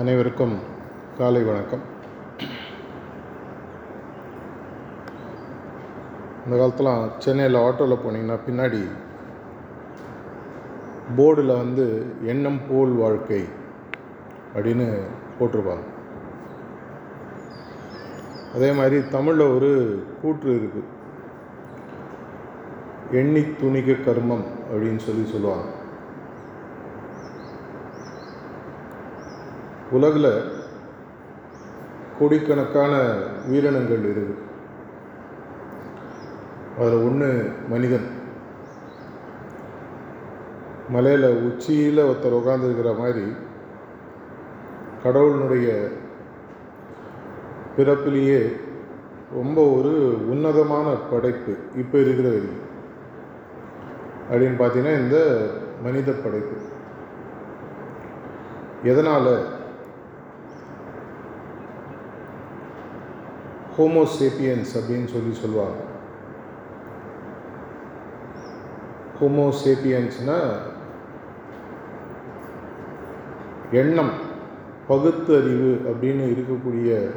அனைவருக்கும் காலை வணக்கம். இந்த காலத்தில் சென்னையில் ஆட்டோவில் போனீங்கன்னா பின்னாடி போர்டில் வந்து எண்ணம் போல் வாழ்க்கை அப்படின்னு போட்டிருப்பாங்க. அதே மாதிரி தமிழில் ஒரு கூற்று இருக்குது எண்ணி துணிக கர்மம் அப்படின்னு சொல்லி சொல்லுவாங்க. உலகில் கோடிக்கணக்கான உயிரினங்கள் இருக்குது. அதில் ஒன்று மனிதன். மலையில் உச்சியில் ஒருத்தர் உட்காந்துருக்கிற மாதிரி கடவுளினுடைய பிறப்பிலேயே ரொம்ப ஒரு உன்னதமான படைப்பு இப்போ இருக்கிற வரைக்கும் அப்படின்னு பார்த்தீங்கன்னா இந்த மனித படைப்பு. எதனால் ஹோமோசேப்பியன்ஸ் அப்படின்னு சொல்லி சொல்லுவாங்க. ஹோமோசேப்பியன்ஸ்னால் எண்ணம் பகுத்தறிவு அப்படின்னு இருக்கக்கூடிய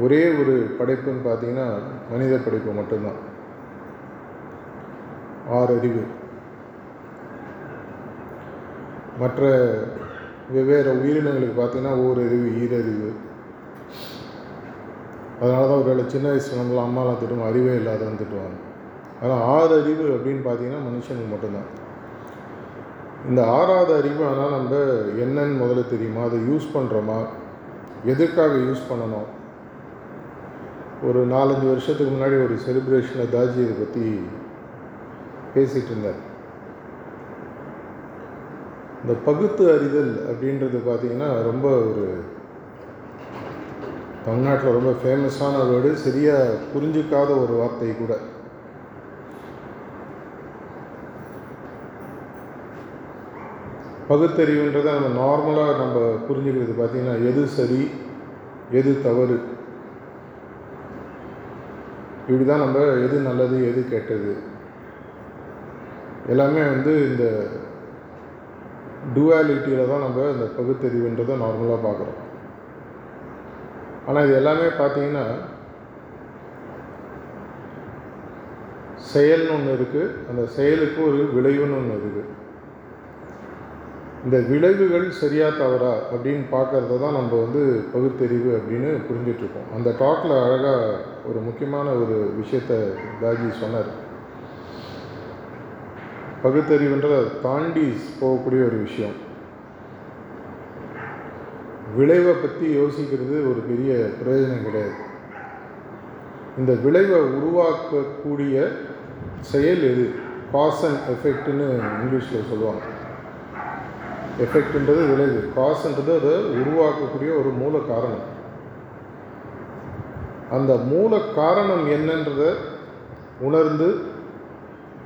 ஒரே ஒரு படைப்புன்னு பார்த்தீங்கன்னா மனித படைப்பு மட்டும்தான். ஆறு அறிவு. மற்ற வெவ்வேறு உயிரினங்களுக்கு பார்த்தீங்கன்னா ஓரறிவு ஈரறிவு. அதனால தான் ஒரு சின்ன வயசு நம்மளாம் அம்மாலாம் திட்டுவோம் அறிவே இல்லாதவன் திட்டுவாங்க. ஆனால் ஆறு அறிவு அப்படின்னு பார்த்தீங்கன்னா மனுஷனுக்கு மட்டும்தான். இந்த ஆறாவது அறிவு ஆனால் நம்ம என்னன்னு முதல்ல தெரியுமா? அதை யூஸ் பண்ணுறோமா எதற்காக யூஸ் பண்ணணும்? ஒரு நாலஞ்சு வருஷத்துக்கு முன்னாடி ஒரு செலிப்ரேஷனில் தாஜி இதை பற்றி பேசிகிட்டு இருந்தார். இந்த பகுத்து அறிதல் அப்படின்றது பார்த்திங்கன்னா ரொம்ப ஒரு தமிழ்நாட்டில் ரொம்ப ஃபேமஸான வேர்டு சரியாக புரிஞ்சுக்காத ஒரு வார்த்தை கூட. பகுத்தறிவுன்றதை நம்ம நார்மலாக நம்ம புரிஞ்சுக்கிறது பார்த்திங்கன்னா எது சரி எது தவறு. இப்படி தான் நம்ம எது நல்லது எது கெட்டது. எல்லாமே வந்து இந்த டுவாலிட்டியில் தான் நம்ம இந்த பகுத்தறிவுன்றதை நார்மலாக பார்க்குறோம். ஆனால் இது எல்லாமே பார்த்தீங்கன்னா செயல்னு ஒன்று இருக்குது அந்த செயலுக்கு ஒரு விளைவுன்னு ஒன்று இருக்குது இந்த விளைவுகள் சரியா தவறா அப்படின்னு பார்க்குறத தான் நம்ம வந்து பகுத்தறிவு அப்படின்னு புரிஞ்சிட்ருக்கோம் அந்த டாக்கில் அழகாக ஒரு முக்கியமான ஒரு விஷயத்தை தாஜி சொன்னார். பகுத்தறிவுன்றதை தாண்டி போகக்கூடிய ஒரு விஷயம். விளைவை பற்றி யோசிக்கிறது ஒரு பெரிய பிரயோஜனம் கிடையாது. இந்த விளைவை உருவாக்கக்கூடிய செயல் எது? காஸ் அண்ட் எஃபெக்ட்னு இங்கிலீஷில் சொல்லுவாங்க. எஃபெக்ட்ன்றது விளைவு. காசுன்றது அதை உருவாக்கக்கூடிய ஒரு மூல காரணம். அந்த மூல காரணம் என்னன்றத உணர்ந்து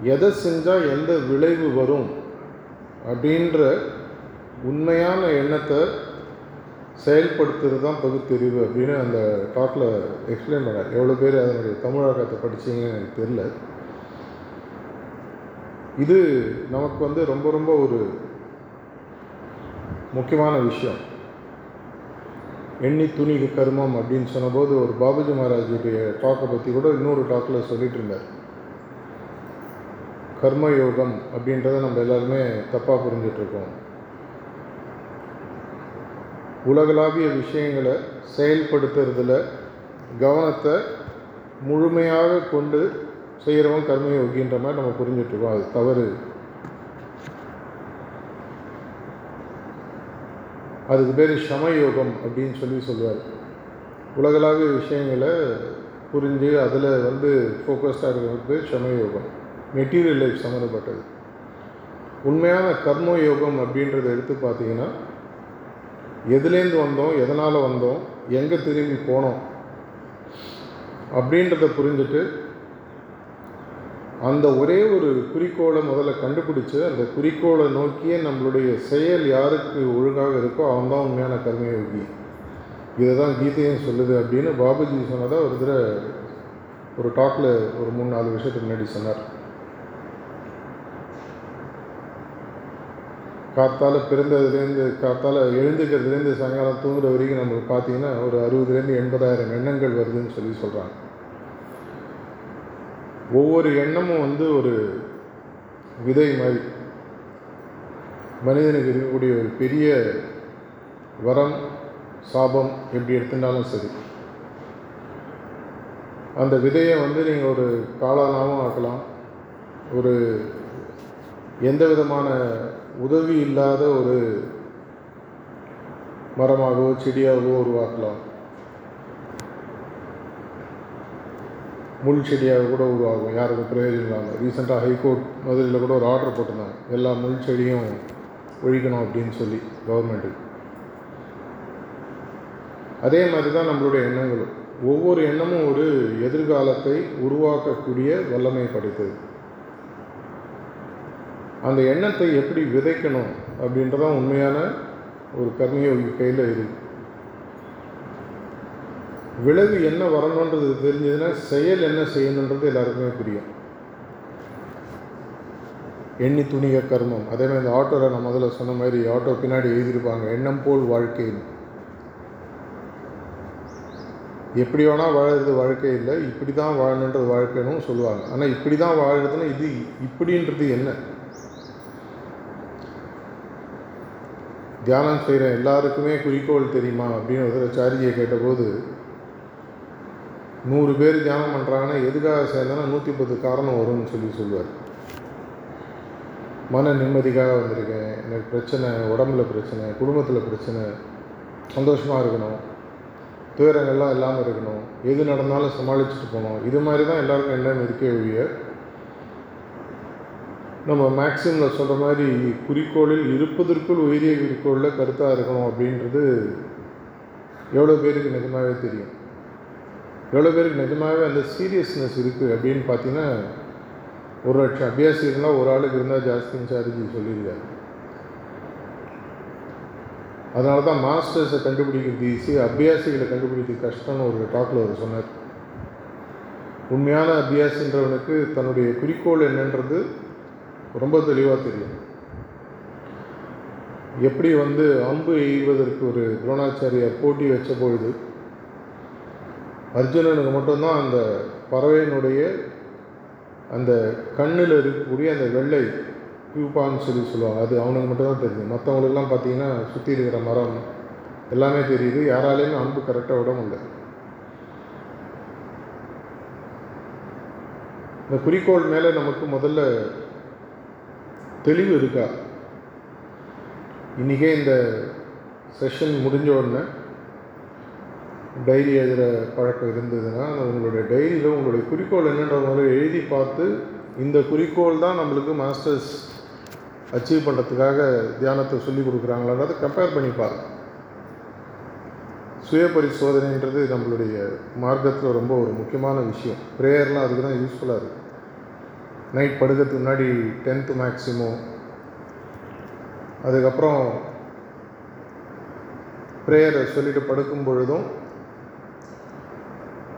எதை செஞ்சால் எந்த விளைவு வரும் அப்படின்ற உண்மையான எண்ணத்தை செயல்படுத்துறது தான் பகுத்தறிவு அப்படின்னு அந்த டாக்கில் எக்ஸ்பிளைன் பண்ணார். எவ்வளோ பேர் அதனுடைய தமிழகத்தை படிச்சீங்கன்னு எனக்கு தெரில இது நமக்கு வந்து ரொம்ப ரொம்ப ஒரு முக்கியமான விஷயம். எண்ணி துணிக்கு கர்மம் அப்படின்னு சொன்னபோது ஒரு பாபுஜி மகாராஜுடைய டாக்கை பற்றி கூட இன்னொரு டாக்கில் சொல்லிட்டு இருந்தார். கர்மயோகம் அப்படின்றத நம்ம எல்லாருமே தப்பாக புரிஞ்சிட்ருக்கோம் உலகளாவிய விஷயங்களை செயல்படுத்துறதுல கவனத்தை முழுமையாக கொண்டு செய்கிறவன் கர்மயோகின்ற மாதிரி நம்ம புரிஞ்சிட்ருக்கோம். அது தவறு. அதுக்கு பேர் சமயோகம் அப்படின்னு சொல்லி சொல்லுவார். உலகளாவிய விஷயங்களை புரிஞ்சு அதில் வந்து ஃபோக்கஸ்டாக இருக்கிறதுக்கு பேர் சமயோகம். மெட்டீரியல் லைஃப் சம்மந்தப்பட்டது. உண்மையான கர்மயோகம் அப்படின்றத எடுத்து பார்த்தீங்கன்னா எதுலேருந்து வந்தோம் எதனால் வந்தோம் எங்கே திரும்பி போனோம் அப்படின்றத புரிஞ்சுட்டு அந்த ஒரே ஒரு குறிக்கோளை முதல்ல கண்டுபிடிச்சு அந்த குறிக்கோளை நோக்கியே நம்மளுடைய செயல் யாருக்கு ஒழுங்காக இருக்கோ அவன் தான் உண்மையான கர்மயோகி இதை தான் கீதையும் சொல்லுது அப்படின்னு பாபுஜி சொன்னதாக ஒரு தடவை ஒரு டாக்கில் ஒரு மூணு நாலு விஷயத்துக்கு முன்னாடி சொன்னார். காத்தால் பிறந்ததுலேருந்து காத்தால் எழுந்துக்கிறதுலேருந்து சாயங்காலம் தூங்குற வரைக்கும் நம்மளுக்கு பார்த்தீங்கன்னா ஒரு அறுபதுலேருந்து எண்பதாயிரம் எண்ணங்கள் வருதுன்னு சொல்லி சொல்கிறாங்க ஒவ்வொரு எண்ணமும் வந்து ஒரு விதை மாதிரி. மனிதனுக்கு இருக்கக்கூடிய ஒரு பெரிய வரம் சாபம் எப்படி எடுத்துட்டாலும் சரி. அந்த விதையை வந்து நீங்கள் ஒரு காளானாகவும் ஆக்கலாம். ஒரு எந்த விதமான உதவி இல்லாத ஒரு மரமாகவோ செடியாகவோ உருவாக்கலாம். முள் செடியாக கூட உருவாகும். யாருக்கும் பிரயோஜனம் இல்லாமல் ரீசெண்டாக ஹைகோர்ட் மதுரையில் கூட ஒரு ஆர்டர் போட்டிருந்தாங்க. எல்லா முள் செடியும் ஒழிக்கணும் அப்படின்னு சொல்லி கவர்மெண்ட்டுக்கு அதே மாதிரி தான் நம்மளுடைய எண்ணங்களும். ஒவ்வொரு எண்ணமும் ஒரு எதிர்காலத்தை உருவாக்கக்கூடிய வல்லமை படைத்தது. அந்த எண்ணத்தை எப்படி விதைக்கணும் அப்படின்றதான் உண்மையான ஒரு கர்மயோகி கையில் இருக்கு. விளைவு என்ன வரணுன்றது தெரிஞ்சதுன்னா செயல் என்ன செய்யணுன்றது எல்லாருக்குமே புரியும். எண்ணி துணிக கர்மம். அதே மாதிரி இந்த ஆட்டோவில் நான் முதல்ல சொன்ன மாதிரி ஆட்டோ பின்னாடி எழுதியிருப்பாங்க எண்ணம் போல் வாழ்க்கைன்னு. எப்படி வேணால் வாழறது வாழ்க்கை இல்லை இப்படி தான் வாழணுன்றது வாழ்க்கைன்னு சொல்லுவாங்க. ஆனால் இப்படி தான் வாழறதுன்னா இது இப்படின்றது என்ன? தியானம் செய்கிற எல்லாருக்குமே குறிக்கோள் தெரியுமா அப்படின்னு ஒரு சாரியை கேட்டபோது நூறு பேர் தியானம் பண்ணுறாங்கன்னா எதுக்காக சேர்ந்தனா நூற்றி பத்து காரணம் வரும்னு சொல்லி சொல்லுவார். மன நிம்மதிக்காக வந்திருக்கேன். எனக்கு பிரச்சனை உடம்புல பிரச்சனை குடும்பத்தில் பிரச்சனை சந்தோஷமாக இருக்கணும். துயரங்கள்லாம் இல்லாமல் இருக்கணும். எது நடந்தாலும் சமாளிச்சுட்டு போகணும். இது மாதிரி தான் எல்லாருக்கும் எண்ணம் இருக்கே ஒழிய நம்ம மேக்ஸிமில் சொல்கிற மாதிரி குறிக்கோளில் இருப்பதற்குள் உயரிய குறிக்கோளில் கருத்தாக இருக்கணும் அப்படின்றது எவ்வளோ பேருக்கு நிஜமாகவே தெரியும். எவ்வளோ பேருக்கு நிஜமாகவே அந்த சீரியஸ்னஸ் இருக்குது அப்படின்னு பார்த்தீங்கன்னா ஒரு லட்சம் அபியாசிகள்லாம் ஒரு ஆளுக்கு இருந்தால் ஜாஸ்தின்னு சார்ஜி சொல்லியிருக்காரு. அதனால தான் மாஸ்டர்ஸை கண்டுபிடிக்கிறது ஈஸி அபியாசிகளை கண்டுபிடிக்கிறது கஷ்டம்னு ஒரு டாக்கில் அவர் சொன்னார். உண்மையான அபியாசின்றவனுக்கு தன்னுடைய குறிக்கோள் என்னன்றது ரொம்ப தெளிவாக தெரியும். எப்படி வந்து அம்பு எய்வதற்கு ஒரு துரோணாச்சாரியார் போட்டி வச்ச பொழுது அர்ஜுனனுக்கு மட்டும்தான் அந்த பறவையினுடைய அந்த கண்ணில் இருக்கக்கூடிய அந்த வெள்ளை பியூப்பான்னு சொல்லி சொல்லுவாங்க. அது அவனுக்கு மட்டும்தான் தெரியும். மற்றவங்களுக்கெல்லாம் பார்த்தீங்கன்னா சுற்றி இருக்கிற மரம் எல்லாமே தெரியுது. யாராலையுமே அன்பு கரெக்டாக விட முடியல. இந்த குறிக்கோள் மேலே நமக்கு முதல்ல தெளிவு இருக்கா? இன்றைக்கே இந்த செஷன் முடிஞ்ச உடனே டைரி எழுதுகிற பழக்கம் இருந்ததுன்னா உங்களுடைய டைரியில் உங்களுடைய குறிக்கோள் என்னன்ற முதல்ல எழுதி பார்த்து இந்த குறிக்கோள் தான் நம்மளுக்கு மாஸ்டர்ஸ் அச்சீவ் பண்ணுறதுக்காக தியானத்தை சொல்லி கொடுக்குறாங்களான்றதை கம்பேர் பண்ணி பாருங்க. சுய பரிசோதனைன்றது நம்மளுடைய மார்க்கத்தில் ரொம்ப ஒரு முக்கியமான விஷயம். ப்ரேயர்லாம் அதுக்கு தான் யூஸ்ஃபுல்லாக இருக்குது நைட் படுக்கிறதுக்கு முன்னாடி டென்த்து மேக்ஸிமம் அதுக்கப்புறம் ப்ரேயரை சொல்லிட்டு படுக்கும் பொழுதும்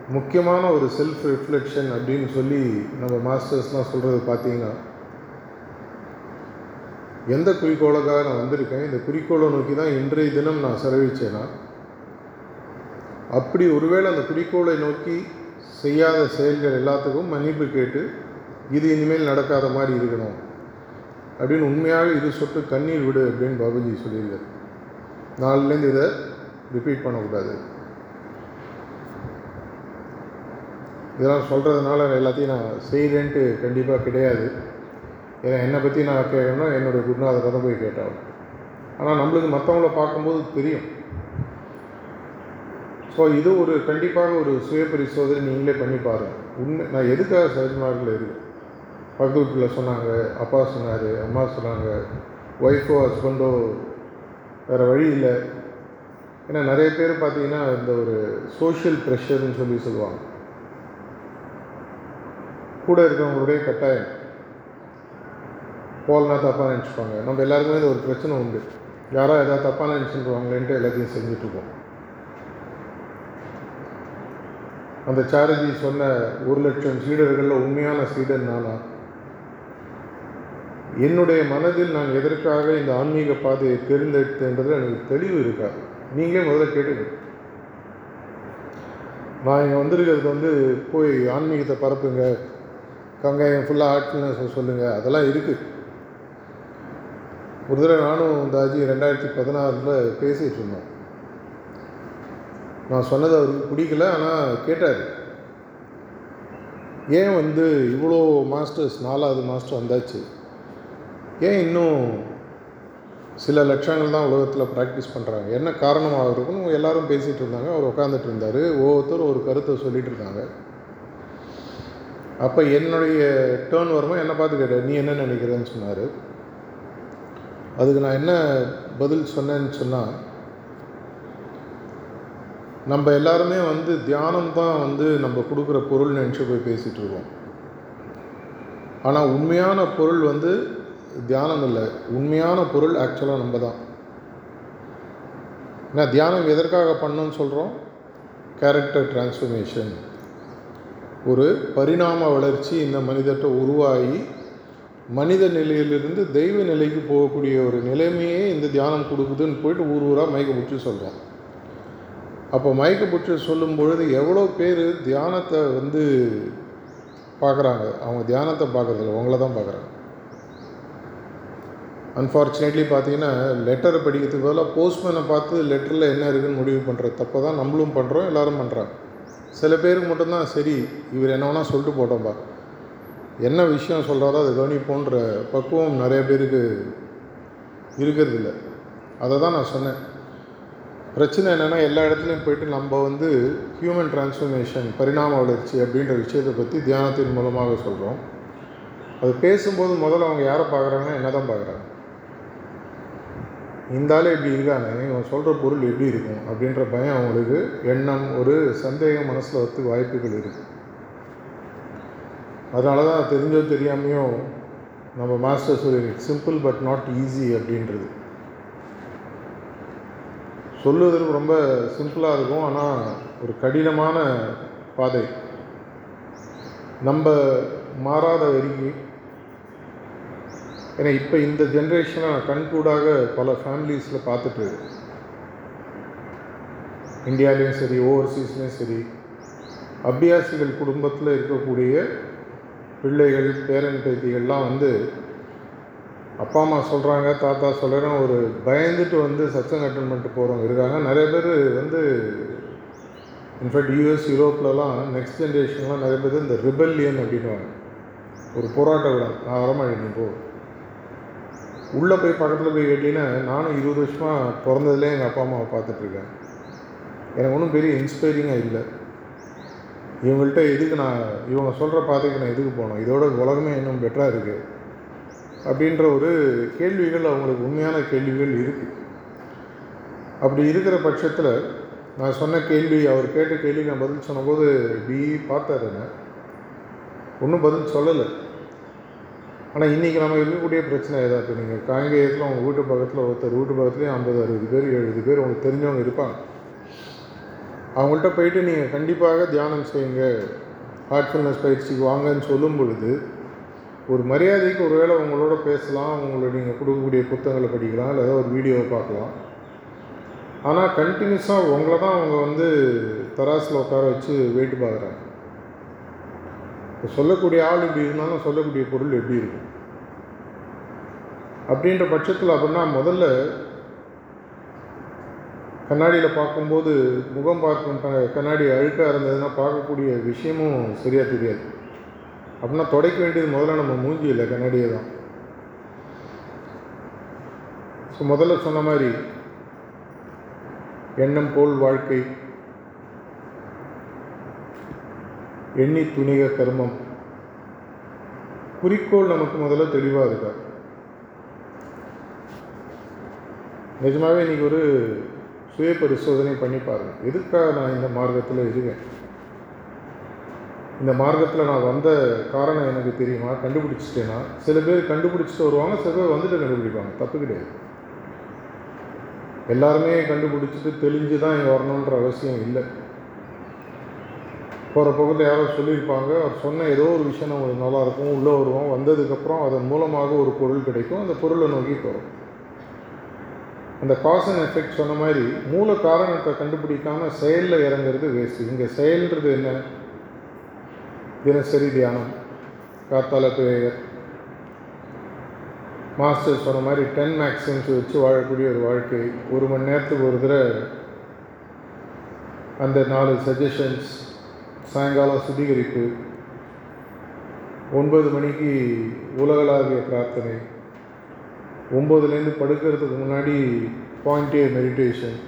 முக்கியமான ஒரு செல்ஃப் ரிஃப்ளெக்ஷன் அப்படின்னு சொல்லி நம்ம மாஸ்டர்ஸ்லாம் சொல்கிறது பார்த்தீங்கன்னா எந்த குறிக்கோளுக்காக நான் வந்திருக்கேன்? இந்த குறிக்கோளை நோக்கி தான் இன்றைய தினம் நான் செலவிச்சேன்னா அப்படி ஒருவேளை அந்த குறிக்கோளை நோக்கி செய்யாத செயல்கள் எல்லாத்துக்கும் மன்னிப்பு கேட்டு இது இனிமேல் நடக்காத மாதிரி இருக்கணும். அப்படின்னு உண்மையாக இது சொட்டு கண்ணீர் விடு அப்படின்னு பாபுஜி சொல்லியிருக்கார். நாலுலேருந்து இதை ரிப்பீட் பண்ணக்கூடாது. இதெல்லாம் சொல்கிறதுனால எல்லாத்தையும் நான் செய்கிறேன்ட்டு கண்டிப்பாக கிடையாது. ஏன்னா என்னை பற்றி நான் கேட்கணும்னா என்னுடைய குருநாதரை தான் போய் கேட்டால் ஆனால் நம்மளுக்கு மற்றவங்கள பார்க்கும்போது தெரியும். ஸோ இது ஒரு கண்டிப்பாக ஒரு சுய பரிசோதனை நீங்களே பண்ணி பாருங்கள் உண்மை நான் எதுக்காக சஜ்மார்க்கில் இருக்கேன்? பக்கத்து வீட்டில் சொன்னாங்க அப்பா சொன்னார் அம்மா சொன்னாங்க ஒய்ஃபோ ஹஸ்பண்டோ வேறு வழி இல்லை. ஏன்னா நிறைய பேர் பார்த்தீங்கன்னா இந்த ஒரு சோஷியல் ப்ரெஷர்னு சொல்லி சொல்லுவாங்க. கூட இருக்கிறவங்களுடைய கட்டாயம். போகலனா தப்பாக நினச்சிப்பாங்க. நம்ம எல்லாருக்குமே இது ஒரு பிரச்சனை உண்டு. யாரோ எதாவது தப்பாக நினச்சிட்டுருவாங்களேன்ட்டு எல்லாத்தையும் செஞ்சுட்ருக்கோம் அந்த சாரதி சொன்ன ஒரு லட்சம் சீடர்களில் உண்மையான சீடர் நானா என்னுடைய மனதில் நான் எதற்காக இந்த ஆன்மீக பாதையை தேர்ந்தெடுத்தேன்றது எனக்கு தெளிவு இருக்காது. நீங்களே முதல்ல கேட்டுக்கணும் நான் இங்கே வந்திருக்கிறது வந்து போய் ஆன்மீகத்தை பரப்புங்க. கங்காயம் ஃபுல்லாக ஆட்சின்னு சொல்லுங்கள் அதெல்லாம் இருக்குது ஒரு தடவை நானும் இந்த அஜி ரெண்டாயிரத்தி பதினாறில் பேசிகிட்டு இருந்தோம். நான் சொன்னது அவருக்கு பிடிக்கல ஆனால் கேட்டார். ஏன் வந்து இவ்வளோ மாஸ்டர்ஸ் நாலாவது மாஸ்டர் வந்தாச்சு? ஏன் இன்னும் சில லட்சங்கள் தான் உலகத்தில் ப்ராக்டிஸ் பண்ணுறாங்க என்ன காரணமாக இருக்குன்னு எல்லாரும் பேசிகிட்டு இருந்தாங்க. அவர் உட்காந்துட்டு இருந்தார். ஒவ்வொருத்தரும் ஒரு கருத்தை சொல்லிகிட்டு இருந்தாங்க. அப்போ என்னுடைய டேர்ன் வரும்போது என்னை பார்த்து கேட்டார். நீ என்ன நினைக்கிறேன்னு சொன்னார். அதுக்கு நான் என்ன பதில் சொன்னேன்னு சொன்னால் நம்ம எல்லாருமே வந்து தியானம் தான் வந்து நம்ம கொடுக்குற பொருள் நினச்சி போய் பேசிகிட்டு இருக்கோம். ஆனால் உண்மையான பொருள் வந்து தியானம் இல்லை. உண்மையான பொருள் ஆக்சுவலாக நம்ம தான் ஏன்னா தியானம் எதற்காக பண்ணணும்னு சொல்கிறோம் கேரக்டர் டிரான்ஸ்ஃபர்மேஷன் ஒரு பரிணாம வளர்ச்சி இந்த மனிதர்கிட்ட உருவாகி மனித நிலையிலிருந்து தெய்வ நிலைக்கு போகக்கூடிய ஒரு நிலைமையே இந்த தியானம் கொடுக்குதுன்னு போயிட்டு ஊர் ஊராக மயக்க பிடிச்சி சொல்கிறோம் அப்போ மயக்க பிடிச்சி சொல்லும் பொழுது எவ்வளோ பேர் தியானத்தை வந்து பார்க்குறாங்க? அவங்க தியானத்தை பார்க்குறதில்ல உங்களை தான் பார்க்குறாங்க. அன்ஃபார்ச்சுனேட்லி பார்த்தீங்கன்னா லெட்டரை படிக்கிறதுக்கு பதிலாக போஸ்ட்மேனை பார்த்து லெட்டரில் என்ன இருக்குதுன்னு முடிவு பண்ணுற தப்பை தான் நம்மளும் பண்ணுறோம் எல்லோரும் பண்ணுறாங்க சில பேருக்கு மட்டும்தான் சரி இவர் என்ன வேணால் சொல்லிட்டு போட்டோம்பா என்ன விஷயம் சொல்கிறாரோ அதை கவனிப்போன்ற பக்குவம் நிறைய பேருக்கு இருக்கிறதில்ல. அதை தான் நான் சொன்னேன். பிரச்சனை என்னென்னா எல்லா இடத்துலையும் போயிட்டு நம்ம வந்து ஹியூமன் டிரான்ஸ்ஃபர்மேஷன் பரிணாம வளர்ச்சி அப்படின்ற விஷயத்தை பற்றி தியானத்தின் மூலமாக சொல்கிறோம் அது பேசும்போது முதல்ல அவங்க யாரை பார்க்குறாங்கன்னா என்ன தான் பார்க்குறாங்க? இந்த ஆள் எப்படி இருக்கானே இவன் சொல்கிற பொருள் எப்படி இருக்கும் அப்படின்ற பயம் அவங்களுக்கு. எண்ணம் ஒரு சந்தேகம் மனசில் வரத்துக்கு வாய்ப்புகள் இருக்குது அதனால தான் தெரிஞ்சோ தெரியாமையோ நம்ம மாஸ்டர் சொல்லி சிம்பிள் பட் நாட் ஈஸி அப்படின்றது. சொல்லுவதற்கு ரொம்ப சிம்பிளாக இருக்கும் ஆனால் ஒரு கடினமான பாதை. நம்ம மாறாத வரைக்கும் ஏன்னா இப்போ இந்த ஜென்ரேஷனை நான் கண்கூடாக பல ஃபேமிலிஸில் பார்த்துட்டு இந்தியாலேயும் சரி ஓவர்சீஸ்லேயும் சரி அபியாசிகள் குடும்பத்தில் இருக்கக்கூடிய பிள்ளைகள் பேரன் பேத்திகள்லாம் வந்து அப்பா அம்மா சொல்கிறாங்க தாத்தா சொல்கிறேன் ஒரு பயந்துட்டு வந்து சச்சங்க அட்டன் பண்ணிட்டு போகிறவங்க இருக்காங்க. நிறைய பேர் வந்து இன்ஃபேக்ட் யூஎஸ் யூரோப்லலாம் நெக்ஸ்ட் ஜென்ரேஷன்லாம் நிறைய பேர் இந்த ரிபல்லியன் அப்படின்வாங்க ஒரு போராட்ட விடம் நான் வரமாட்டேன் போ. உள்ளே போய் பக்கத்தில் போய் கேட்டிங்கன்னா நானும் இருபது வருஷமாக பிறந்ததுலேயே எங்கள் அப்பா அம்மாவை பார்த்துட்ருக்கேன் எனக்கு ஒன்றும் பெரிய இன்ஸ்பைரிங்காக இல்லை. இவங்கள்ட்ட எதுக்கு நான் இவங்க சொல்கிற பாதைக்கு நான் எதுக்கு போனோம்? இதோட உலகமே இன்னும் பெட்டராக இருக்குது அப்படின்ற ஒரு கேள்விகள் அவங்களுக்கு உண்மையான கேள்விகள் இருக்குது அப்படி இருக்கிற பட்சத்தில் நான் சொன்ன கேள்வி அவர் கேட்ட கேள்வி நான் பதில் சொன்னபோது டி பார்த்தார் என்ன? ஒன்றும் பதில் சொல்லலை. ஆனால் இன்றைக்கி நம்ம இருக்கக்கூடிய பிரச்சனை எதாக இப்போ நீங்கள் காங்கேயத்தில் உங்கள் வீட்டு பக்கத்தில் ஒருத்தர் வீட்டு பக்கத்துலேயும் ஐம்பது அறுபது பேர் எழுபது பேர் உங்களுக்கு தெரிஞ்சவங்க இருப்பாங்க. அவங்கள்ட்ட போயிட்டு நீங்கள் கண்டிப்பாக தியானம் செய்யுங்க. ஹார்ட்ஃபுல்னஸ் பயிற்சிக்கு வாங்கன்னு சொல்லும் பொழுது ஒரு மரியாதைக்கு ஒரு வேளை உங்களோட பேசலாம். உங்களை நீங்கள் கொடுக்கக்கூடிய புத்தகங்களை படிக்கலாம். இல்லை ஏதாவது ஒரு வீடியோவை பார்க்கலாம். ஆனால் கண்டினியூஸாக உங்களை தான் அவங்க வந்து தராசில் உட்கார வச்சு வெயிட் பார்க்குறாங்க இப்போ சொல்லக்கூடிய ஆள் இப்படி இருந்தாலும் சொல்லக்கூடிய பொருள் எப்படி இருக்கும்? அப்படின்ற பட்சத்தில் அப்படின்னா முதல்ல கண்ணாடியில் பார்க்கும்போது முகம் பார்க்கும் கண்ணாடி அழுக்காக இருந்ததுன்னா பார்க்கக்கூடிய விஷயமும் சரியாக தெரியாது. அப்படின்னா துடைக்க வேண்டியது முதல்ல நம்ம மூஞ்சி இல்லை கண்ணாடியை தான். ஸோ முதல்ல சொன்ன மாதிரி எண்ணம் போல் வாழ்க்கை எண்ணி துணிக கர்மம். குறிக்கோள் நமக்கு முதல்ல தெளிவாக இருக்கா? நிஜமாகவே இன்றைக்கி ஒரு சுய பரிசோதனை பண்ணி பாருங்கள் எதுக்காக நான் இந்த மார்க்கத்தில் இருக்கேன் இந்த மார்க்கத்தில் நான் வந்த காரணம் எனக்கு தெரியுமா? கண்டுபிடிச்சிட்டேன்னா சில பேர் கண்டுபிடிச்சிட்டு வருவாங்க சில பேர் வந்துட்டு கண்டுபிடிப்பாங்க. தப்பு கிடையாது. எல்லாருமே கண்டுபிடிச்சிட்டு தெளிஞ்சு தான் இங்கே வரணுன்ற அவசியம் இல்லை. போகிற பக்கத்தில் யாரோ சொல்லியிருப்பாங்க. அவர் சொன்ன ஏதோ ஒரு விஷயம் நம்மளுக்கு நல்லாயிருக்கும் உள்ளே வருவோம். வந்ததுக்கப்புறம் அதன் மூலமாக ஒரு பொருள் கிடைக்கும். அந்த பொருளை நோக்கி போகிறோம் அந்த காஸ் அண்ட் எஃபெக்ட் சொன்ன மாதிரி மூல காரணத்தை கண்டுபிடிக்காமல் செயலில் இறங்குறது வேஸ்ட் இங்கே செயல்ன்றது என்ன? தினசரி தியானம் காத்தால பிரேயர் மாஸ்டர் சொன்ன மாதிரி டென் மேக்ஸிம்ஸ் வச்சு வாழக்கூடிய ஒரு வாழ்க்கை. ஒரு மணி நேரத்துக்கு ஒரு தடவை அந்த நாலு சஜஷன்ஸ் சாயங்காலம் சுத்திகரிப்பு. ஒன்பது மணிக்கு உலகளாவிய பிரார்த்தனை. ஒம்போதுலேருந்து படுக்கிறதுக்கு முன்னாடி பாயிண்டே மெடிடேஷன்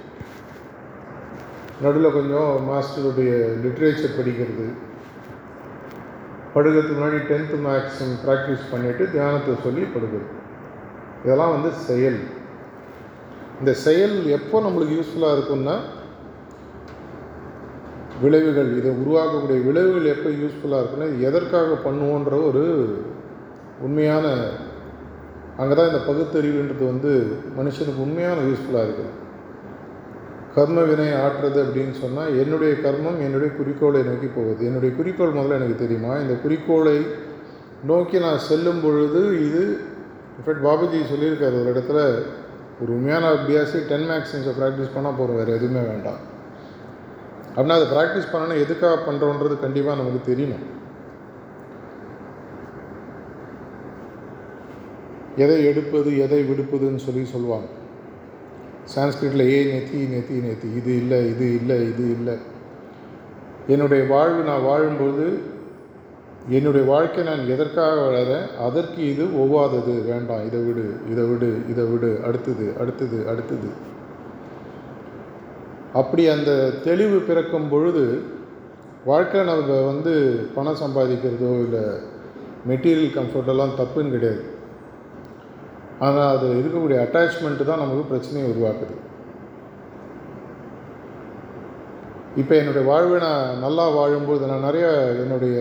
நடுவில் கொஞ்சம் மாஸ்டருடைய லிட்ரேச்சர் படிக்கிறது. படுக்கிறதுக்கு முன்னாடி டென்த்து மேக்ஸும் ப்ராக்டிஸ் பண்ணிவிட்டு தியானத்தை சொல்லி படுக்கிறது. இதெல்லாம் வந்து செயல். இந்த செயல் எப்போ நம்மளுக்கு யூஸ்ஃபுல்லாக இருக்கும்னா விளைவுகள் இதை உருவாக்கக்கூடிய விளைவுகள் எப்போ யூஸ்ஃபுல்லாக இருக்குன்னா எதற்காக பண்ணுவோன்ற ஒரு உண்மையான அங்கே தான் இந்த பகுத்தறிவுன்றது வந்து மனுஷனுக்கு உண்மையான யூஸ்ஃபுல்லாக இருக்குது. கர்ம வினை ஆற்றுறது அப்படின்னு சொன்னால் என்னுடைய கர்மம் என்னுடைய குறிக்கோளை நோக்கி போகுது. என்னுடைய குறிக்கோள் முதல்ல எனக்கு தெரியுமா? இந்த குறிக்கோளை நோக்கி நான் செல்லும் பொழுது இது இன்ஃபேக்ட் பாபுஜி சொல்லியிருக்காரு ஒரு இடத்துல ஒரு உண்மையான அபியாசி டென் மேக்ஸின்ஸை ப்ராக்டிஸ் பண்ணால் போகிறோம் வேறு எதுவுமே வேண்டாம். அப்படின்னா அதை ப்ராக்டிஸ் பண்ணணும் எதுக்காக பண்ணுறோன்றது கண்டிப்பாக நமக்கு தெரியணும். எதை எடுப்பது எதை விடுப்பதுன்னு சொல்லி சொல்லுவாங்க. சான்ஸ்கிரிட்டில் ஏ நெத்தி நெத்தி நெத்தி. இது இல்லை இது இல்லை இது இல்லை. என்னுடைய வாழ்வு நான் வாழும்போது என்னுடைய வாழ்க்கை நான் எதற்காக வளரேன் அதற்கு இது ஒவ்வாதது. வேண்டாம் இதை விடு இதை விடு இதை விடு. அடுத்தது அடுத்தது அடுத்தது. அப்படி அந்த தெளிவு பிறக்கும் பொழுது வாழ்க்கையில் நம்ம வந்து பணம் சம்பாதிக்கிறதோ இல்லை மெட்டீரியல் கம்ஃபர்ட்டெல்லாம் தப்புன்னு கிடையாது. ஆனால் அது இருக்கக்கூடிய அட்டாச்மெண்ட்டு தான் நமக்கு பிரச்சனையை உருவாக்குது. இப்போ என்னுடைய வாழ்வை நான் நல்லா வாழும்போது நான் நிறைய என்னுடைய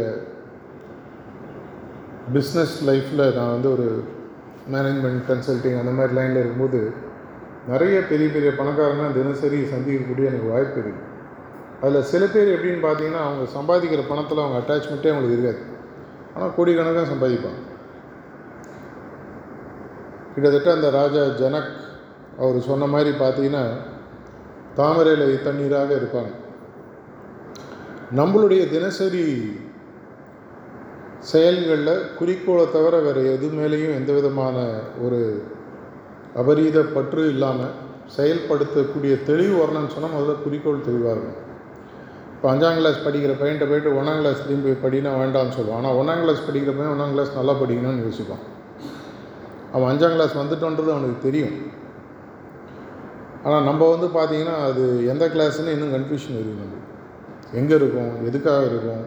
பிஸ்னஸ் லைஃப்பில் நான் வந்து ஒரு மேனேஜ்மெண்ட் கன்சல்டிங் அந்த மாதிரி லைனில் இருக்கும்போது நிறைய பெரிய பெரிய பணக்காரங்க தினசரி சந்திக்கக்கூடிய எனக்கு வாய்ப்பு இருக்குது அதில் சில பேர் எப்படின்னு பார்த்தீங்கன்னா அவங்க சம்பாதிக்கிற பணத்தில் அவங்க அட்டாச்மெண்ட்டே அவங்களுக்கு இருக்காது. ஆனால் கோடிக்கணக்காக சம்பாதிப்பாங்க. கிட்டத்தட்ட அந்த ராஜா ஜனக் அவர் சொன்ன மாதிரி பார்த்தீங்கன்னா தாமரையில் தண்ணீராக இருப்பாங்க. நம்மளுடைய தினசரி செயல்களில் குறிக்கோளை தவிர வேறு எது மேலேயும் எந்த விதமான ஒரு அபரீத பற்று இல்லாமல் செயல்படுத்தக்கூடிய தெளிவு வரணும்னு சொன்னால் முதல்ல குறிக்கோள் தெளிவாக இருக்கும் இப்போ அஞ்சாம் கிளாஸ் படிக்கிற பையன்ட்ட போயிட்டு ஒன்றாம் கிளாஸ் திரும்பி போய் படினா வேண்டாம்னு சொல்லுவான். ஆனால் ஒன்றாம் கிளாஸ் படிக்கிற பையன் ஒன்றாம் கிளாஸ் நல்லா படிக்கணும்னு யோசிப்பான். அவன் அஞ்சாம் கிளாஸ் வந்துட்டோன்றது அவனுக்கு தெரியும். ஆனால் நம்ம வந்து பார்த்திங்கன்னா அது எந்த கிளாஸ்ன்னு இன்னும் கன்ஃபியூஷன் இருக்குது நம்ம எங்கே இருக்கும்? எதுக்காக இருக்கும்?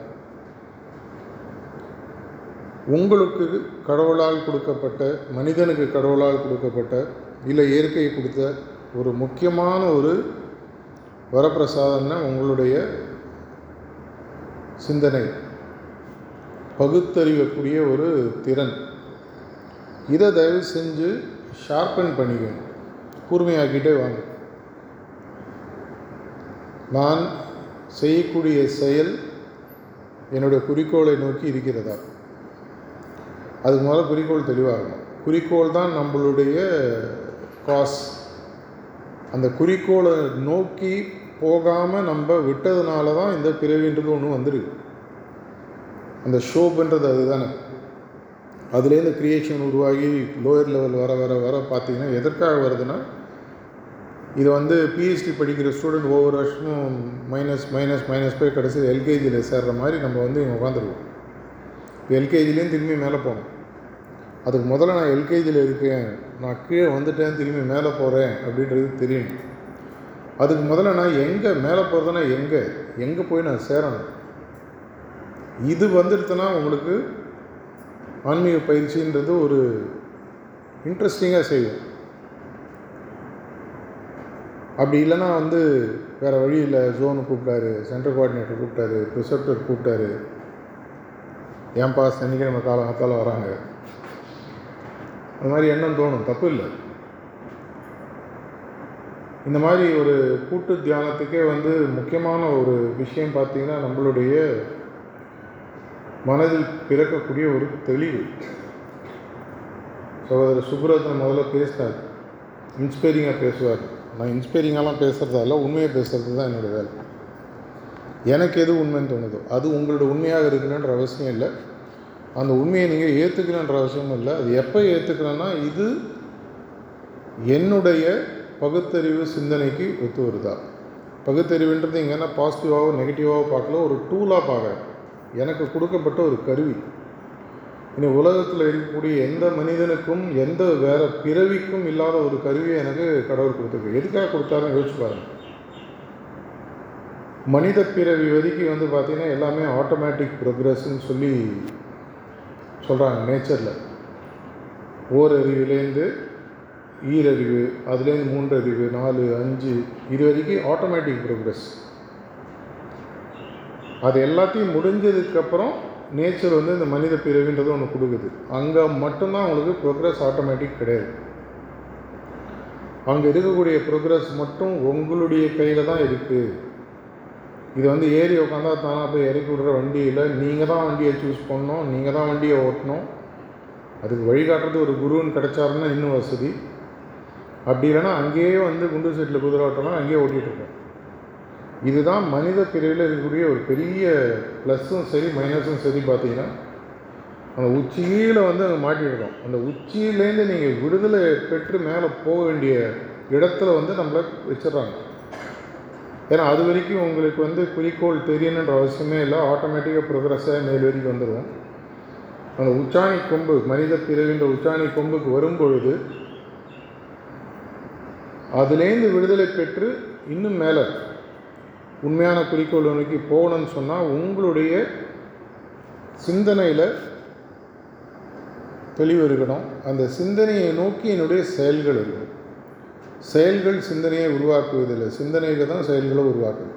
உங்களுக்கு கடவுளால் கொடுக்கப்பட்ட மனிதனுக்கு கடவுளால் கொடுக்கப்பட்ட இல்லை இயற்கை கொடுத்த ஒரு முக்கியமான ஒரு வரப்பிரசாதம்னா உங்களுடைய சிந்தனை. பகுத்தறிவக்கூடிய ஒரு திறன். இதை தயவு செஞ்சு ஷார்பன் பண்ணிக்கணும் கூர்மையாக்கிட்டே வாங்க. நான் செய்யக்கூடிய செயல் என்னுடைய குறிக்கோளை நோக்கி இருக்கிறதா? அதுக்கு முதல்ல குறிக்கோள் தெளிவாகணும். குறிக்கோள் தான் நம்மளுடைய காஸ் அந்த குறிக்கோளை நோக்கி போகாமல் நம்ம விட்டதுனால தான் இந்த பிறவின்றது ஒன்று வந்துருக்கு. அந்த ஷோப்புன்றது அதுதானே. அதுலேருந்து க்ரியேஷன் உருவாகி லோயர் லெவல் வர வர வர பார்த்திங்கன்னா எதற்காக வருதுன்னா இது வந்து பிஹெச்டி படிக்கிற ஸ்டூடெண்ட் ஒவ்வொரு வருஷமும் மைனஸ் மைனஸ் மைனஸ் போய் கடைசியில் எல்கேஜியில் சேர்ற மாதிரி நம்ம வந்து இங்கே உட்காந்துருவோம் இப்போ எல்கேஜிலேயும் திரும்பி மேலே போகணும். அதுக்கு முதல்ல நான் எல்கேஜியில் இருக்கேன். நான் கீழே வந்துட்டேன் திரும்பி மேலே போகிறேன் அப்படின்றது தெரியணும். அதுக்கு முதல்ல நான் எங்கே மேலே போகிறதுனா எங்கே? எங்கே போய் நான் சேரணும்? இது வந்துடுதுன்னா உங்களுக்கு ஆன்மீக பயிற்சின்றது ஒரு இன்ட்ரெஸ்டிங்காக செய்யும். அப்படி இல்லைன்னா வந்து வேறு வழி இல்லை. ஜோனு கூப்பிட்டாரு சென்ட்ரல் கோஆர்டினேட்டர் கூப்பிட்டாரு ப்ரிசப்டர் கூப்பிட்டாரு. ஏன்பா சனிக்கிழமை காலம் காத்தால வராங்க. அது மாதிரி எண்ணம் தோணும். தப்பு இல்லை. இந்த மாதிரி ஒரு கூட்டு தியானத்துக்கே வந்து முக்கியமான ஒரு விஷயம் பார்த்திங்கன்னா நம்மளுடைய மனதில் பிறக்கக்கூடிய ஒரு தெளிவு. சகோதரர் சுப்ரத்ன முதல்ல பேசினார். இன்ஸ்பைரிங்காக பேசுவார். நான் இன்ஸ்பைரிங்காலாம் பேசுகிறதால உண்மையை பேசுகிறது தான் என்னோடய வேலை. எனக்கு எது உண்மைன்னு தோணுதோ அது உங்களோட உண்மையாக இருக்கணுன்ற அவசியம் இல்லை. அந்த உண்மையை நீங்கள் ஏற்றுக்கணுன்ற அவசியமும் இல்லை. அது எப்போ ஏற்றுக்கணும்னா இது என்னுடைய பகுத்தறிவு சிந்தனைக்கு ஒத்து வருதா பகுத்தறிவுன்றது இங்கன்னா பாசிட்டிவாகவோ நெகட்டிவாகவோ பார்க்கல ஒரு டூலாக பார்க்குறேன். எனக்கு கொடுக்கப்பட்ட ஒரு கருவி. இனி உலகத்தில் இருக்கக்கூடிய எந்த மனிதனுக்கும் எந்த வேறு பிறவிக்கும் இல்லாத ஒரு கருவியை எனக்கு கடவுள் கொடுத்துருக்கு. எதுக்காக கொடுத்தாருன்னு யோசிச்சு பாருங்கள் மனித பிறவி வரைக்கும் வந்து பார்த்திங்கன்னா எல்லாமே ஆட்டோமேட்டிக் ப்ரோக்ரஸ்ன்னு சொல்லி சொல்கிறாங்க நேச்சரில் ஓரறிவுலேருந்து ஈரறிவு அதுலேருந்து மூன்றறிவு நாலு அஞ்சு இது வரைக்கும் ஆட்டோமேட்டிக் ப்ரோக்ரஸ் அது எல்லாத்தையும் முடிஞ்சதுக்கப்புறம் நேச்சர் வந்து இந்த மனித பிறவின்றது ஒன்று கொடுக்குது. அங்கே மட்டும்தான் அவங்களுக்கு ப்ரோக்ரஸ் ஆட்டோமேட்டிக் கிடையாது. அங்கே இருக்கக்கூடிய ப்ரோக்ரஸ் மட்டும் உங்களுடைய கையில் தான் இருக்குது இது வந்து ஏறி உட்காந்தா தானாக போய் இறக்கி விடுற வண்டியில் நீங்கள் தான் வண்டியை சூஸ் பண்ணணும். நீங்கள் தான் வண்டியை ஓட்டணும். அதுக்கு வழிகாட்டுறது ஒரு குருன்னு கிடைச்சாருன்னா இன்னும் வசதி. அப்படி இல்லைன்னா அங்கேயே வந்து குண்டு சீட்டில் குதிரை ஓட்டலாம் அங்கேயே ஓட்டிகிட்ருக்கோம் இதுதான் மனித பிரிவில் இருக்கக்கூடிய ஒரு பெரிய ப்ளஸ்ஸும் சரி மைனஸும் சரி பார்த்தீங்கன்னா அந்த உச்சியில் வந்து அங்கே மாட்டிடுறோம் அந்த உச்சியிலேருந்து நீங்கள் விடுதலை பெற்று மேலே போக வேண்டிய இடத்துல வந்து நம்மளை வச்சிடுறாங்க. ஏன்னா அது வரைக்கும் உங்களுக்கு வந்து குறிக்கோள் தெரியணுன்ற அவசியமே இல்லை. ஆட்டோமேட்டிக்காக ப்ரோக்ரஸாக மேல் வரைக்கும் வந்துடும் அந்த உச்சாணி கொம்பு மனித பிறவின்ற உச்சாணி கொம்புக்கு வரும்பொழுது அதுலேருந்து விடுதலை பெற்று இன்னும் மேலே உண்மையான குறிக்கோள் நோக்கி போகணும்னு சொன்னால் உங்களுடைய சிந்தனையில் தெளிவு இருக்கணும். அந்த சிந்தனையை நோக்கி என்னுடைய செயல்கள் இருக்கணும். செயல்கள் சிந்தனையை உருவாக்குவதில்லை. சிந்தனைக்கு தான் செயல்களை உருவாக்குது.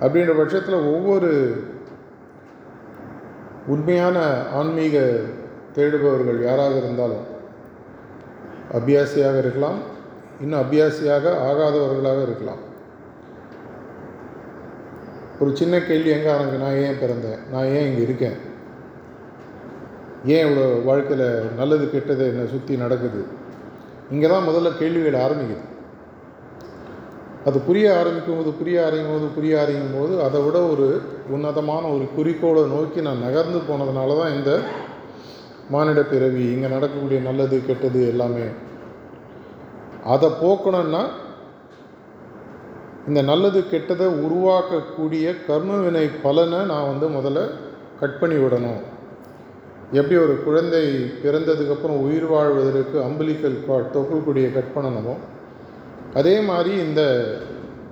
அப்படின்ற பட்சத்தில் ஒவ்வொரு உண்மையான ஆன்மீக தேடுபவர்கள் யாராக இருந்தாலும் அபியாசியாக இருக்கலாம். இன்னும் அபியாசியாக ஆகாதவர்களாக இருக்கலாம். ஒரு சின்ன கேள்வி எங்கே ஆரம்பிக்கு நான் ஏன் பிறந்தேன்? நான் ஏன் இங்கே இருக்கேன்? ஏன் இவ்வளோ வாழ்க்கையில் நல்லது கெட்டது என்னை சுற்றி நடக்குது? இங்கே தான் முதல்ல கேள்விகள் ஆரம்பிக்குது. அது புரிய ஆரம்பிக்கும் போது புரிய ஆரம்பிக்கும் போது புரிய ஆரம்பிக்கும் போது அதை விட ஒரு உன்னதமான ஒரு குறிக்கோளை நோக்கி நான் நகர்ந்து போனதுனால தான் இந்த மானிட பிறவி இங்கே நடக்கக்கூடிய நல்லது கெட்டது எல்லாமே. அதை போக்கணும்னா இந்த நல்லது கெட்டதை உருவாக்கக்கூடிய கர்மவினை பலனை நான் வந்து முதல்ல கட் பண்ணி விடணும். எப்படி ஒரு குழந்தை பிறந்ததுக்கப்புறம் உயிர் வாழ்வதற்கு அம்பலிக்கல் காட் தொப்புள்கொடியை கட் பண்ணணுமோ அதே மாதிரி இந்த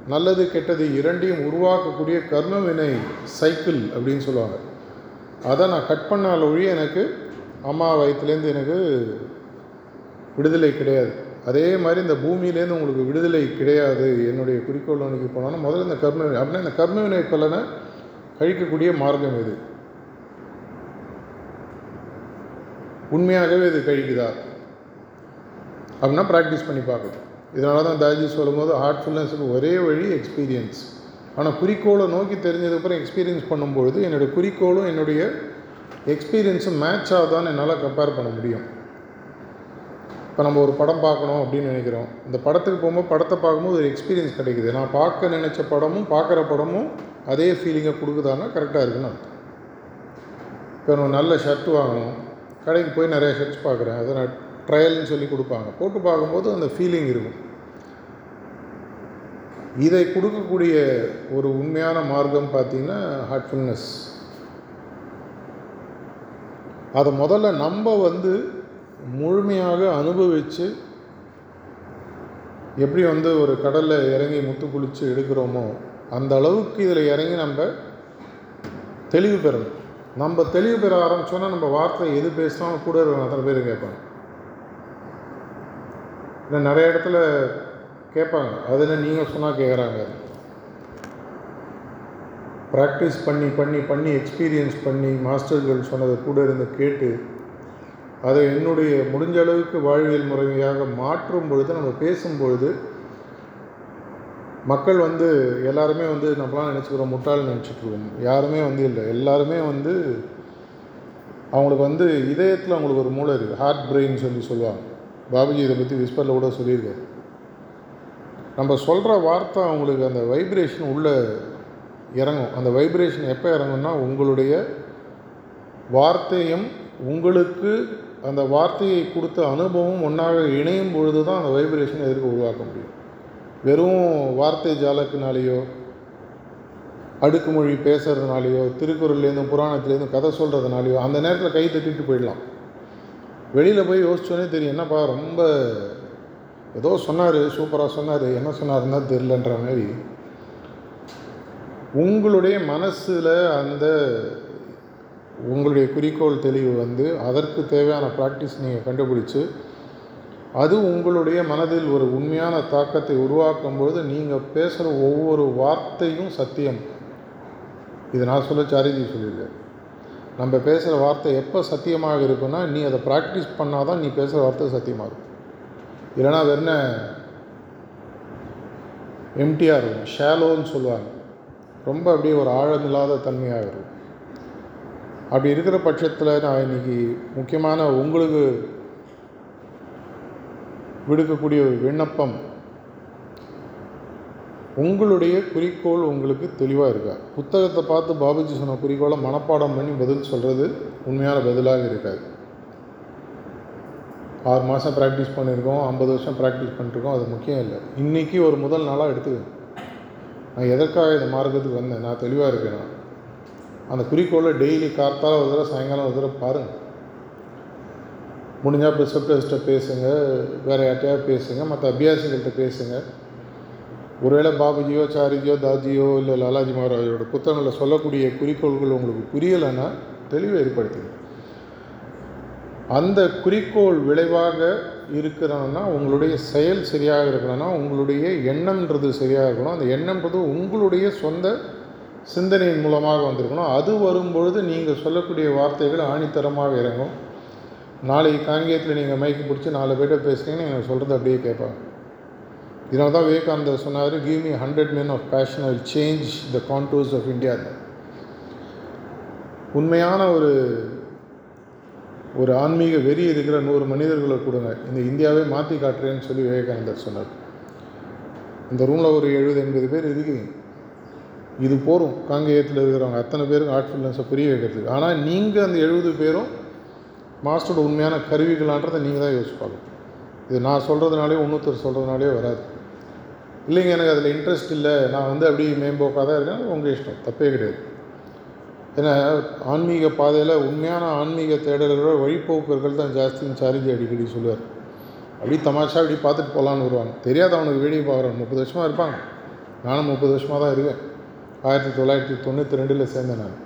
நல்லது கெட்டது இரண்டையும் உருவாக்கக்கூடிய கர்மவினை சைக்கிள் அப்படின்னு சொல்லுவாங்க. அதை நான் கட் பண்ணால் ஒழிய எனக்கு அம்மா வயிற்றுலேருந்து எனக்கு விடுதலை கிடையாது. அதே மாதிரி இந்த பூமியிலேருந்து உங்களுக்கு விடுதலை கிடையாது. என்னுடைய குறிக்கோள் நோக்கி போனோன்னா முதல்ல இந்த கர்ம அப்படின்னா இந்த கர்மவினை பலனை கழிக்கக்கூடிய மார்க்கம் இது. உண்மையாகவே இது கழிக்குதா? அப்படின்னா ப்ராக்டிஸ் பண்ணி பார்க்கணும். இதனால தான் தாஜி சொல்லும்போது ஹார்ட்ஃபுல்னஸுக்கு ஒரே வழி எக்ஸ்பீரியன்ஸ் ஆனால் குறிக்கோளை நோக்கி தெரிஞ்சதுக்கப்புறம் எக்ஸ்பீரியன்ஸ் பண்ணும்பொழுது என்னுடைய குறிக்கோளும் என்னுடைய எக்ஸ்பீரியன்ஸும் மேட்ச் ஆகுதான்னு என்னால் கம்பேர் பண்ண முடியும். இப்போ நம்ம ஒரு படம் பார்க்கணும் அப்படின்னு நினைக்கிறோம். இந்த படத்துக்கு போகும்போது படத்தை பார்க்கும்போது ஒரு எக்ஸ்பீரியன்ஸ் கிடைக்குது. நான் பார்க்க நினச்ச படமும் பார்க்குற படமும் அதே ஃபீலிங்கை கொடுக்குதான்னா கரெக்டாக இருக்குன்னு அர்த்தம். இப்போ நம்ம நல்ல ஷர்ட் வாங்கணும். கடைக்கு போய் நிறைய ஷர்ட்ஸ் பார்க்குறேன். அதை நான் ட்ரையல்னு சொல்லி கொடுப்பாங்க. போட்டு பார்க்கும்போது அந்த ஃபீலிங் இருக்கும். இதை கொடுக்கக்கூடிய ஒரு உண்மையான மார்க்கம் பார்த்திங்கன்னா ஹார்ட்ஃபுல்னஸ் அதை முதல்ல நம்ம வந்து முழுமையாக அனுபவித்து எப்படி வந்து ஒரு கடலில் இறங்கி முத்து குளித்து எடுக்கிறோமோ அந்த அளவுக்கு இதில் இறங்கி நம்ம தெளிவு பெறணும். நம்ம தெளிவு பெற ஆரம்பித்தோன்னா நம்ம வார்த்தை எது பேசினாலும் கூட இருக்கிற அத்தனை பேர் கேட்பாங்க. இல்லை நிறைய இடத்துல கேட்பாங்க. அதில் நீங்கள் சொன்னால் கேட்குறாங்க ப்ராக்டிஸ் பண்ணி பண்ணி பண்ணி எக்ஸ்பீரியன்ஸ் பண்ணி மாஸ்டர்கள் சொன்னதை கூட இருந்து கேட்டு அதை என்னுடைய முடிஞ்ச அளவுக்கு வாழ்வியல் முறையாக மாற்றும் பொழுது நம்ம பேசும்பொழுது மக்கள் வந்து எல்லாருமே வந்து நம்மளாம் நினச்சிக்கிறோம் முட்டாள்னு நினச்சிட்ருக்கோம் யாருமே வந்து இல்லை. எல்லாருமே வந்து அவங்களுக்கு வந்து இதயத்தில் அவங்களுக்கு ஒரு மூளை இருக்குது ஹார்ட் பிரெயின் சொல்லி சொல்லுவாங்க. பாபுஜி இதை பற்றி விஸ்பரில் கூட சொல்லியிருக்காரு. நம்ம சொல்கிற வார்த்தை அவங்களுக்கு அந்த வைப்ரேஷன் உள்ளே இறங்கும். அந்த வைப்ரேஷன் எப்போ இறங்கும்னா உங்களுடைய வார்த்தையும் உங்களுக்கு அந்த வார்த்தையை கொடுத்த அனுபவம் ஒன்றாக இணையும் பொழுது தான் அந்த வைப்ரேஷன் எதிர்க்க உருவாக்க முடியும். வெறும் வார்த்தை ஜாலக்குனாலேயோ அடுக்குமொழி பேசுகிறதுனாலையோ திருக்குறள்லேருந்தும் புராணத்துலேருந்தும் கதை சொல்கிறதுனாலையோ அந்த நேரத்தில் கை தட்டிட்டு போயிடலாம். வெளியில் போய் யோசிச்சோன்னே தெரியும் என்னப்பா ரொம்ப ஏதோ சொன்னார் சூப்பராக சொன்னார் என்ன சொன்னார்னா தெரிலன்ற மாதிரி. உங்களுடைய மனசில் அந்த உங்களுடைய குறிக்கோள் தெளிவு வந்து அதற்கு தேவையான ப்ராக்டிஸ் நீங்கள் கண்டுபிடிச்சி அது உங்களுடைய மனதில் ஒரு உண்மையான தாக்கத்தை உருவாக்கும் பொழுது நீங்கள் பேசுகிற ஒவ்வொரு வார்த்தையும் சத்தியம். இது நான் சொல்ல சாரிஜி சொல்லியிருக்கேன் நம்ம பேசுகிற வார்த்தை எப்போ சத்தியமாக இருக்குன்னா நீ அதை ப்ராக்டிஸ் பண்ணால் தான் நீ பேசுகிற வார்த்தை சத்தியமாக இருக்கும். இல்லைனா என்ன? எம்டிஆர் இருக்கும் ஷேலோன்னு சொல்லுவாங்க. ரொம்ப அப்படியே ஒரு ஆழமில்லாத தன்மையாக இருக்கும். அப்படி இருக்கிற பட்சத்தில் நான் இன்றைக்கி முக்கியமான உங்களுக்கு விடுக்கக்கூடிய ஒரு விண்ணப்பம் உங்களுடைய குறிக்கோள் உங்களுக்கு தெளிவாக இருக்கா? புத்தகத்தை பார்த்து பாபுஜி சொன்ன குறிக்கோளை மனப்பாடம் பண்ணி பதில் சொல்கிறது உண்மையான பதிலாக இருக்காது. ஆறு மாதம் ப்ராக்டிஸ் பண்ணியிருக்கோம் ஐம்பது வருஷம் ப்ராக்டிஸ் பண்ணிருக்கோம் அது முக்கியம் இல்லை. இன்றைக்கி ஒரு முதல் நாளாக எடுத்துக்கணும் நான் எதற்காக இந்த மார்க்கத்துக்கு வந்தேன்? நான் தெளிவாக இருக்கேன் நான் அந்த குறிக்கோளை டெய்லி கார்த்தால ஒரு தடவை சாயங்காலம் ஒரு தடவை பாருங்கள் முடிஞ்சால் ப்ரிசப்டர்ஸ்கிட்ட பேசுங்க வேறு யார்ட்டையாவது பேசுங்க மற்ற அபியாசிகள்கிட்ட பேசுங்க. ஒருவேளை பாபுஜியோ சாரிஜியோ தாஜியோ இல்லை லாலாஜி மகாராஜோட புத்தகங்களில் சொல்லக்கூடிய குறிக்கோள்கள் உங்களுக்கு புரியலைன்னா தெளிவை ஏற்படுத்துங்க. அந்த குறிக்கோள் விளைவாக இருக்கிறனா உங்களுடைய செயல் சரியாக இருக்கணும்னா உங்களுடைய எண்ணம்ன்றது சரியாக இருக்கணும். அந்த எண்ணம்ன்றது உங்களுடைய சொந்த சிந்தனையின் மூலமாக வந்திருக்கணும். அது வரும்பொழுது நீங்கள் சொல்லக்கூடிய வார்த்தைகள் ஆணித்தரமாக இறங்கும். நாளைக்கு காங்கேயத்தில் நீங்கள் மைக்கு பிடிச்சி நாலு பேர்கிட்ட பேசுகிறீங்கன்னு நீங்கள் சொல்கிறது அப்படியே கேட்பாங்க. இதனால தான் விவேகானந்தர் சொன்னார் give me hundred men of passion will change the contours of India உண்மையான ஒரு ஒரு ஆன்மீக வெறி இருக்கிற நூறு மனிதர்களை கொடுங்க. இந்த இந்தியாவே மாற்றி காட்டுறேன்னு சொல்லி விவேகானந்தர் சொன்னார். இந்த ரூமில் ஒரு எழுபது எண்பது பேர் இருக்கீங்க. இது போகும் காங்கேயத்தில் இருக்கிறவங்க அத்தனை பேருக்கு ஆட்ஃபுல்னஸை புரிய வைக்கிறதுக்கு. ஆனால் நீங்கள் அந்த எழுபது பேரும் மாஸ்டரோட உண்மையான கருவிகளான்றதை நீங்கள் தான் யோசிச்சு பார்க்கணும். இது நான் சொல்கிறதுனாலே இன்னொருத்தர் சொல்கிறதுனாலே வராது. இல்லைங்க எனக்கு அதில் இன்ட்ரெஸ்ட் இல்லை. நான் வந்து அப்படி மேம்போக்காக தான் இருக்கேன் உங்கள் இஷ்டம். தப்பே கிடையாது. ஏன்னா ஆன்மீக பாதையில் உண்மையான ஆன்மீக தேடல்களோட வழிபோக்கர்கள் தான் ஜாஸ்தின்னு சாரிஜி அடிக்கடி சொல்லுவார். அப்படி தமாஷா அப்படி பார்த்துட்டு போகலான்னு வருவாங்க. தெரியாத அவனுக்கு வேடிக்கை பார்க்குறான் முப்பது வருஷமாக இருப்பாங்க. நானும் முப்பது வருஷமாக தான் இருக்கேன். ஆயிரத்தி தொள்ளாயிரத்தி தொண்ணூற்றி ரெண்டில் சேர்ந்தேன் நான்.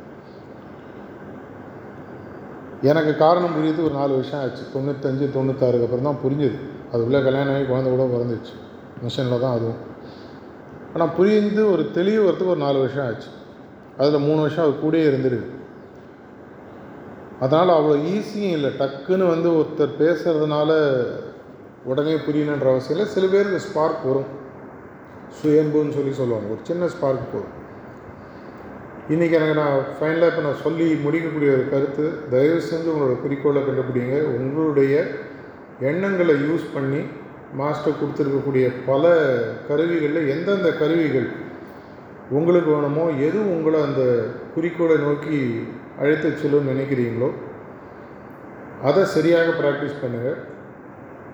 எனக்கு காரணம் புரியுது ஒரு நாலு வருஷம் ஆச்சு. தொண்ணூத்தஞ்சு தொண்ணூத்தாறுக்கு அப்புறம் தான் புரிஞ்சுது. அதுக்குள்ளே கல்யாணம் ஆகி குழந்தை கூட பிறந்துச்சு. மிஷனில் தான் அதுவும். ஆனால் புரிந்து ஒரு தெளிவு வரத்துக்கு ஒரு நாலு வருஷம் ஆச்சு. அதில் மூணு வருஷம் அது கூடயே இருந்துருக்கு அதனால் அவ்வளோ ஈஸியும் இல்லை. டக்குன்னு வந்து ஒருத்தர் பேசுகிறதுனால உடனே புரியணுன்ற அவசியம் இல்லை. சில பேருக்கு ஸ்பார்க் வரும். சுயம்புன்னு சொல்லி சொல்லுவாங்க. ஒரு சின்ன ஸ்பார்க் போதும். இன்றைக்கி எனக்கு நான் ஃபைனலாக இப்போ நான் சொல்லி முடிக்கக்கூடிய ஒரு கருத்து தயவு செஞ்சு உங்களோட குறிக்கோளை கண்டுபிடிங்க. உங்களுடைய எண்ணங்களை யூஸ் பண்ணி மாஸ்டர் கொடுத்துருக்கக்கூடிய பல கருவிகளில் எந்தெந்த கருவிகள் உங்களுக்கு வேணுமோ எது உங்களை அந்த குறிக்கோளை நோக்கி அழைத்து செல்லும் நினைக்கிறீங்களோ அதை சரியாக ப்ராக்டிஸ் பண்ணுங்கள்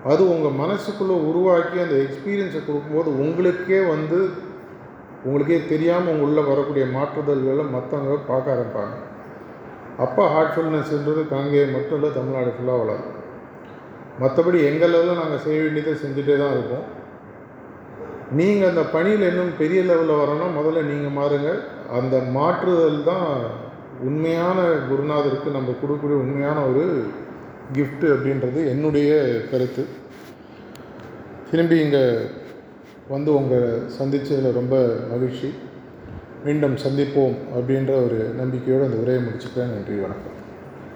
அது உங்கள் மனசுக்குள்ளே உருவாக்கி அந்த எக்ஸ்பீரியன்ஸை கொடுக்கும்போது உங்களுக்கே வந்து உங்களுக்கே தெரியாமல் உள்ளே வரக்கூடிய மாற்றுதல்களை மற்றவங்க பார்க்க ஆரம்பிப்பாங்க. அப்போ ஹார்ட்ஃபுல்னஸ்ன்றது காங்கேயம் மட்டும் இல்லை தமிழ்நாடு ஃபுல்லாக வளரும். மற்றபடி எங்கள் நாங்கள் செய்ய வேண்டியதை செஞ்சுட்டே தான் இருக்கோம். நீங்கள் அந்த பணியில் இன்னும் பெரிய லெவலில் வரணும்னா முதல்ல நீங்கள் மாறுங்க. அந்த மாற்றுதல் தான் உண்மையான குருநாதருக்கு நம்ம கொடுக்கக்கூடிய உண்மையான ஒரு கிஃப்ட்டு அப்படின்றது என்னுடைய கருத்து. திரும்பி இங்கே வந்து உங்களை சந்தித்ததில் ரொம்ப மகிழ்ச்சி. மீண்டும் சந்திப்போம் அப்படின்ற ஒரு நம்பிக்கையோடு அந்த உரையை முடிச்சுக்கிறேன். நன்றி வணக்கம்.